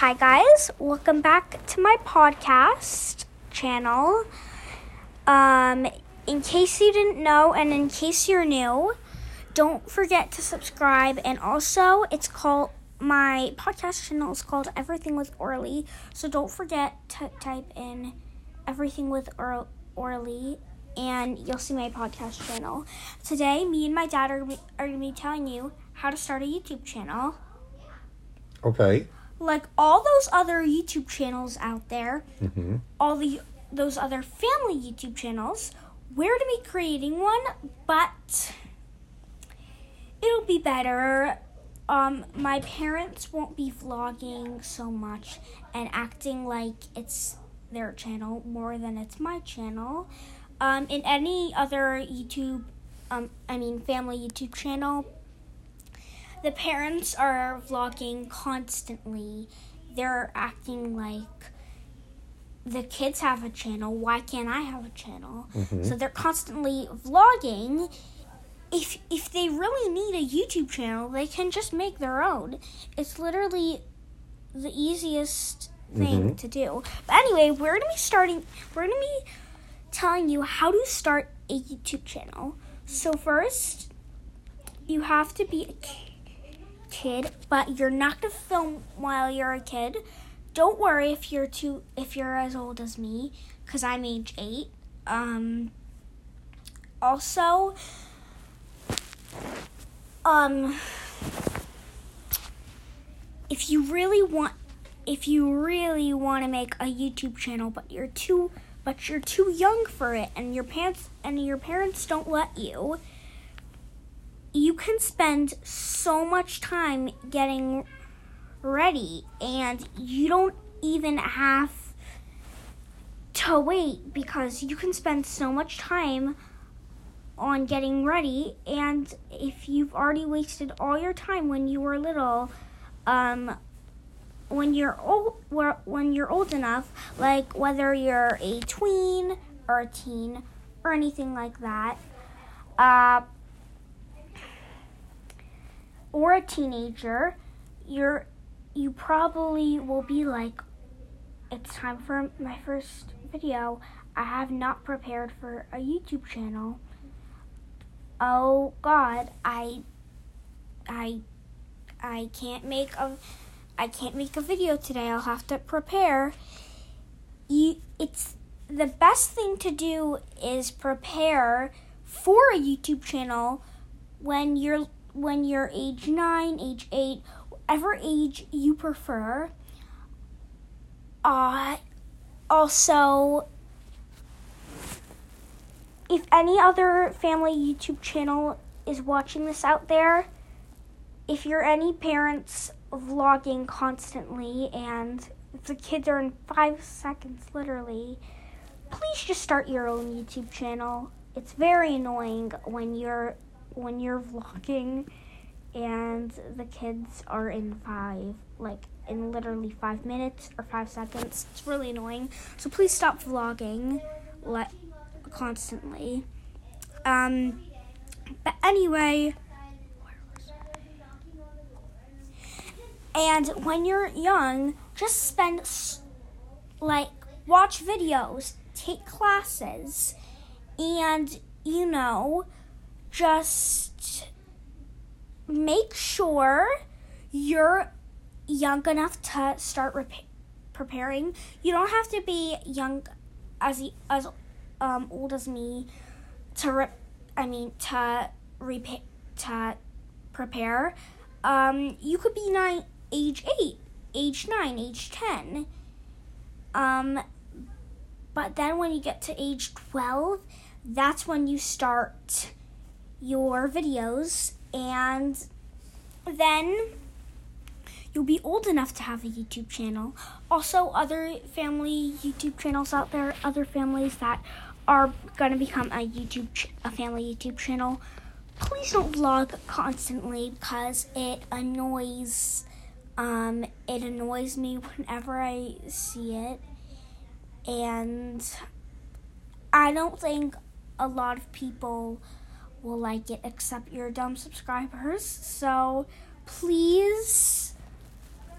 Hi, guys. Welcome back to my podcast channel. Um, in case you didn't know, and in case you're new, don't forget to subscribe. And also, it's called my podcast channel is called Everything with Orli. So don't forget to type in Everything with or- Orli, and you'll see my podcast channel. Today, me and my dad are, are going to be telling you how to start a YouTube channel Okay. Like all those other YouTube channels out there, Mm-hmm. all the those other family YouTube channels, we're to be creating one, but it'll be better. Um, my parents won't be vlogging so much and acting like it's their channel more than it's my channel. Um, in any other YouTube, um, I mean family YouTube channel, the parents are vlogging constantly. They're acting like the kids have a channel. Why can't I have a channel? Mhm. So they're constantly vlogging. If if they really need a YouTube channel, they can just make their own. It's literally the easiest thing Mhm. to do. But anyway, we're gonna be starting. We're gonna be telling you how to start a YouTube channel. So first, you have to be a kid, but you're not gonna film while you're a kid. Don't worry if you're too if you're as old as me, cause I'm age eight. Um. Also, um, if you really want, if you really want to make a YouTube channel, but you're too, but you're too young for it, and your parents and your parents don't let you can spend so much time getting ready, and you don't even have to wait because you can spend so much time on getting ready. And if you've already wasted all your time when you were little um when you're old when you're old enough like whether you're a tween or a teen or anything like that uh or a teenager you're you probably will be like it's time for my first video. I have not prepared for a youtube channel. Oh god i i i can't make a i can't make a video today. I'll have to prepare. You it's the best thing to do is prepare for a youtube channel when you're when you're age 9 age 8 whatever age you prefer uh also if any other family YouTube channel is watching this out there, if you're any parents vlogging constantly and the kids are in five seconds literally, please just start your own YouTube channel. It's very annoying when you're when you're vlogging and the kids are in five like in literally five minutes or five seconds. It's really annoying. So please stop vlogging. like constantly. Um, but anyway, and when you're young, just spend like watch videos, take classes, and you know, just make sure you're young enough to start rep- preparing. You don't have to be young as as um, old as me to re- I mean to to prepare. Um, you could be nine, age eight, age nine, age ten. Um, but then when you get to age twelve, that's when you start your videos, and then you'll be old enough to have a YouTube channel. Also, other family YouTube channels out there, other families that are going to become a YouTube ch- a family YouTube channel. Please don't vlog constantly because it annoys um it annoys me whenever I see it. And I don't think a lot of people will like it except your dumb subscribers. So please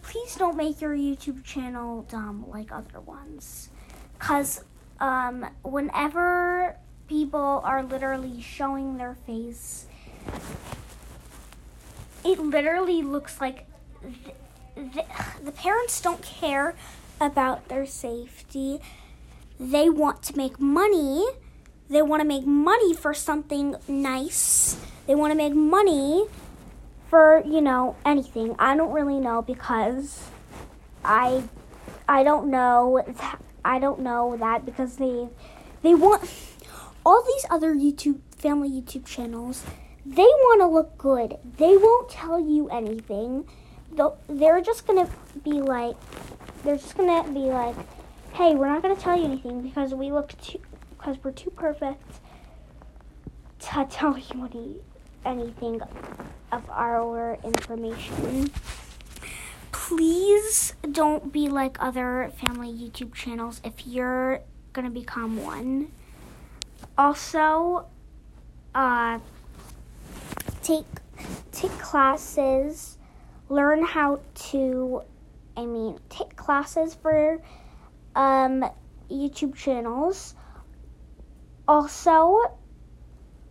please don't make your YouTube channel dumb like other ones. Cause um, whenever people are literally showing their face, it literally looks like th- th- the parents don't care about their safety. They want to make money. They want to make money for something nice. They want to make money for, you know, anything. I don't really know because I I don't know that, I don't know that because they they want all these other YouTube family YouTube channels. They want to look good. They won't tell you anything. They're just gonna be like, they're just gonna be like, hey, we're not gonna tell you anything because we look too, because we're too perfect to tell you any, anything of our information. Please don't be like other family YouTube channels if you're gonna become one. Also, uh, take take classes, learn how to, I mean, take classes for um, YouTube channels. Also,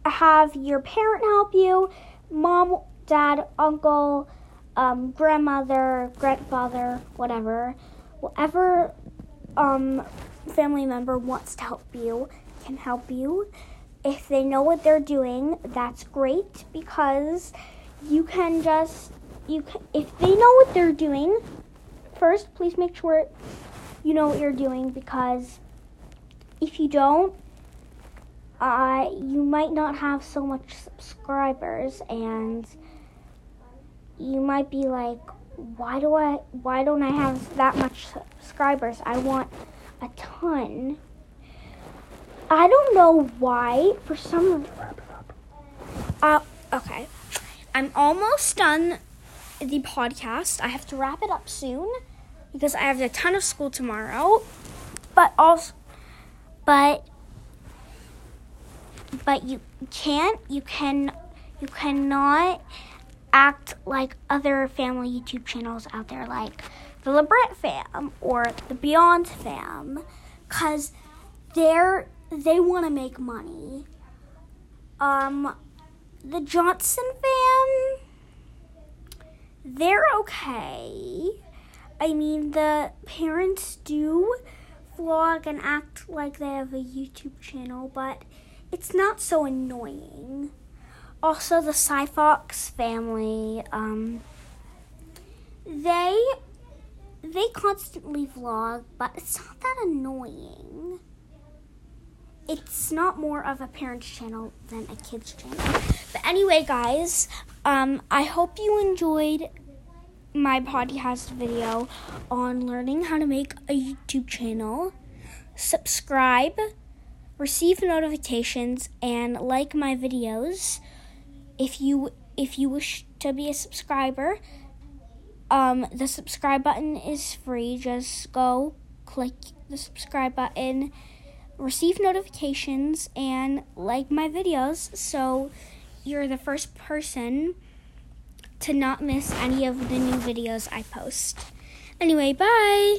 have your parent help you, mom, dad, uncle, um, grandmother, grandfather, whatever, whatever um, family member wants to help you can help you. If they know what they're doing, that's great because you can just you can, if they know what they're doing. First, please make sure you know what you're doing because if you don't, uh, you might not have so much subscribers and you might be like why do i why don't i have that much subscribers? I want a ton. I don't know why. For some uh okay. I'm almost done the podcast. I have to wrap it up soon because i have a ton of school tomorrow. But also but but you can't you can you cannot act like other family YouTube channels out there like the LaBrant fam or the Beyond fam cuz they're they want to make money. Um the Johnson fam they're okay. I mean the parents do vlog and act like they have a YouTube channel, but it's not so annoying. Also, the Cyfox family, um, they they constantly vlog, but it's not that annoying. It's not more of a parent's channel than a kid's channel. But anyway, guys, um, I hope you enjoyed my podcast video on learning how to make a YouTube channel. Subscribe, receive notifications, and like my videos. If you if you wish to be a subscriber, um, the subscribe button is free. Just go click the subscribe button, receive notifications, and like my videos so you're the first person to not miss any of the new videos I post. Anyway, bye!